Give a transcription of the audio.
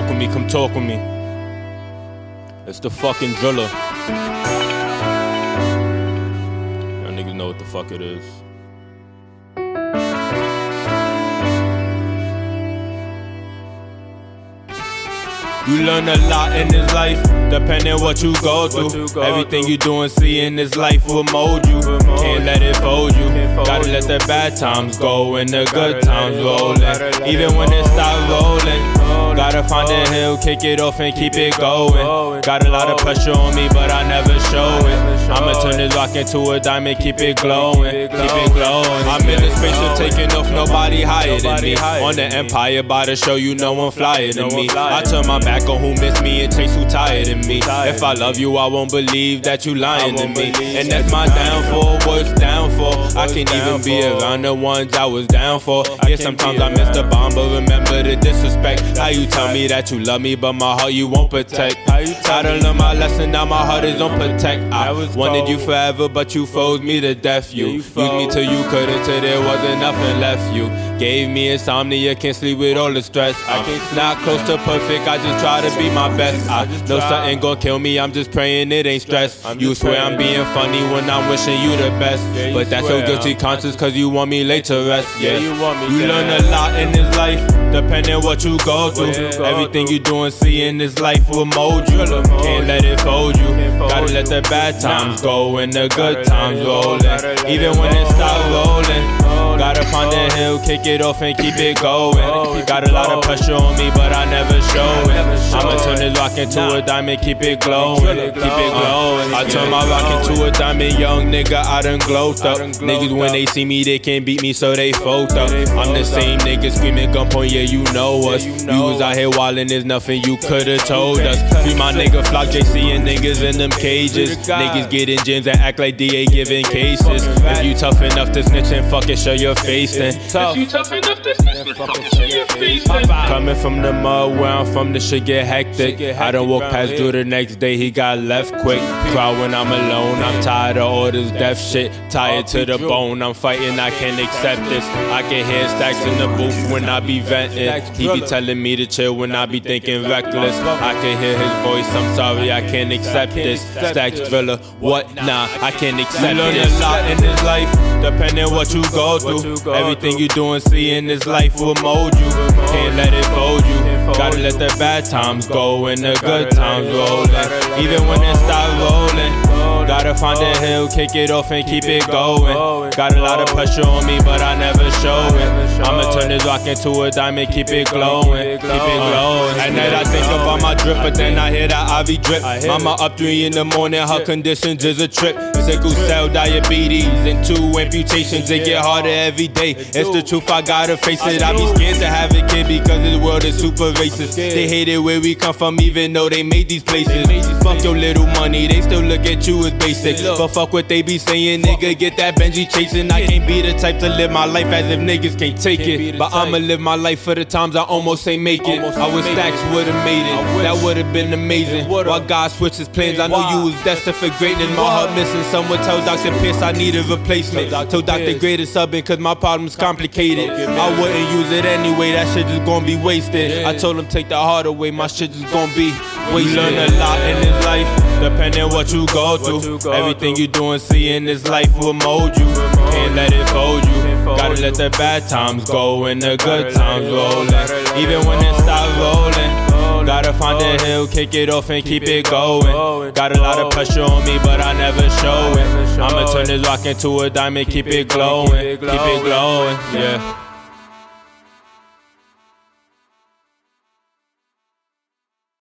walk with me, come talk with me. It's the fucking Drilla. Y'all niggas know what the fuck it is. You learn a lot in this life, depending what you go through. Everything you do and see in this life will mold you. Can't let it fold you. Gotta let the bad times go and the good times rollin'. Even when it stop rolling, gotta find a hill, kick it off and keep it going. Got a lot of pressure on me, but I never show it. I'ma turn this rock into a diamond, keep it glowing, keep it glowing. I'm in the space of taking off, nobody higher than me. On the empire, by the show, you know I'm flyer than me. I turn my back on who miss me and chase who tired than me. If I love you, I won't believe that you lying to me. And that's my downfall, worst downfall. I can't even be around the ones I was down for. Yeah, sometimes I miss the bomb, but remember the disrespect. How you tell me that you love me, but my heart you won't protect. I done learned my lesson, now my heart is on protect. I wanted you forever, but you froze me to death. You used me till you couldn't, till there wasn't nothing left. You gave me insomnia, can't sleep with all the stress. I'm not close to perfect, I just try to be my best. I know something gon' kill me, I'm just praying it ain't stress. You swear I'm being funny when I'm wishing you the best. But that's your guilty conscience, cause you want me late to rest. Yeah, you want me. You learn a lot in this life, depending what you go through. Everything you do and see in this life will mold you. Can't let it fold you. Gotta let the bad times go and the good times rollin'. Even when it stop rolling, kick it off and keep it going. Got a lot of pressure on me, but I never show it. I'ma turn this rock into a diamond, keep it glowing, keep it glowing. I turn my rock into a diamond, young nigga, I done glowed up. Niggas when they see me, they can't beat me, so they fold up. I'm the same nigga screaming gun point, yeah, you know us. You was out here wildin', there's nothing you could've told us. Free my nigga Flock JC and niggas in them cages. Niggas get in gyms and act like DA giving cases. If you tough enough to snitch and fucking show your face, then tough. You tough enough to snitch and your face. then. Coming from the mud where I'm from, the shit get hectic. I don't walk past Drew the next day, he got left quick. Cry when I'm alone, I'm tired of all this death shit. Tired to the bone, I'm fighting, I can't accept this. I can hear stacks in the booth when I be venting. He be telling me to chill when I be thinking reckless. I can hear his voice, I'm sorry, I can't accept this. Stacks driller, what? Nah, I can't accept you learn this. a lot in this life, depending what you go through. Everything you do and see in this life will mold you. Can't let it fold you. Gotta let the bad times go and the good times rollin'. Even when it stop rolling, gotta find a hill, kick it off and keep it going. Got a lot of pressure on me, but I never show it. I'ma turn this rock into a diamond, keep it glowing, keep it glowing. At night I think about my drip, but then I hear that IV drip. Mama up three in the morning, her conditions is a trip. Sickle cell diabetes and two amputations. It get harder every day. It's the truth, I gotta face it. I be scared to have a kid because this world is super racist. They hate it where we come from, even though they made these places. Fuck your little money, they still look at you as basic. But fuck what they be saying, nigga. Get that Benji chasing. I can't be the type to live my life as if niggas can't take it. But I'ma live my life for the times I almost ain't make it. I wish stacks would've made it. That would've been amazing. While God switched his plans, I know you was destined for greatness. My heart missing. Someone tell Dr. Pierce I need a replacement. Told Dr. Gray to subbing cause my problem's complicated. I wouldn't use it anyway, that shit just gonna be wasted. I told him take the heart away, my shit just gonna be wasted. You learn a lot in this life, depending what you go through. Everything you do and see in this life will mold you. Can't let it fold you. Gotta let the bad times go and the good times roll. Even when it stop rolling. A hill, kick it off and keep it going. Got a lot of pressure on me, but I never show it. I'ma turn this rock into a diamond, keep it glowing, keep it glowing, yeah.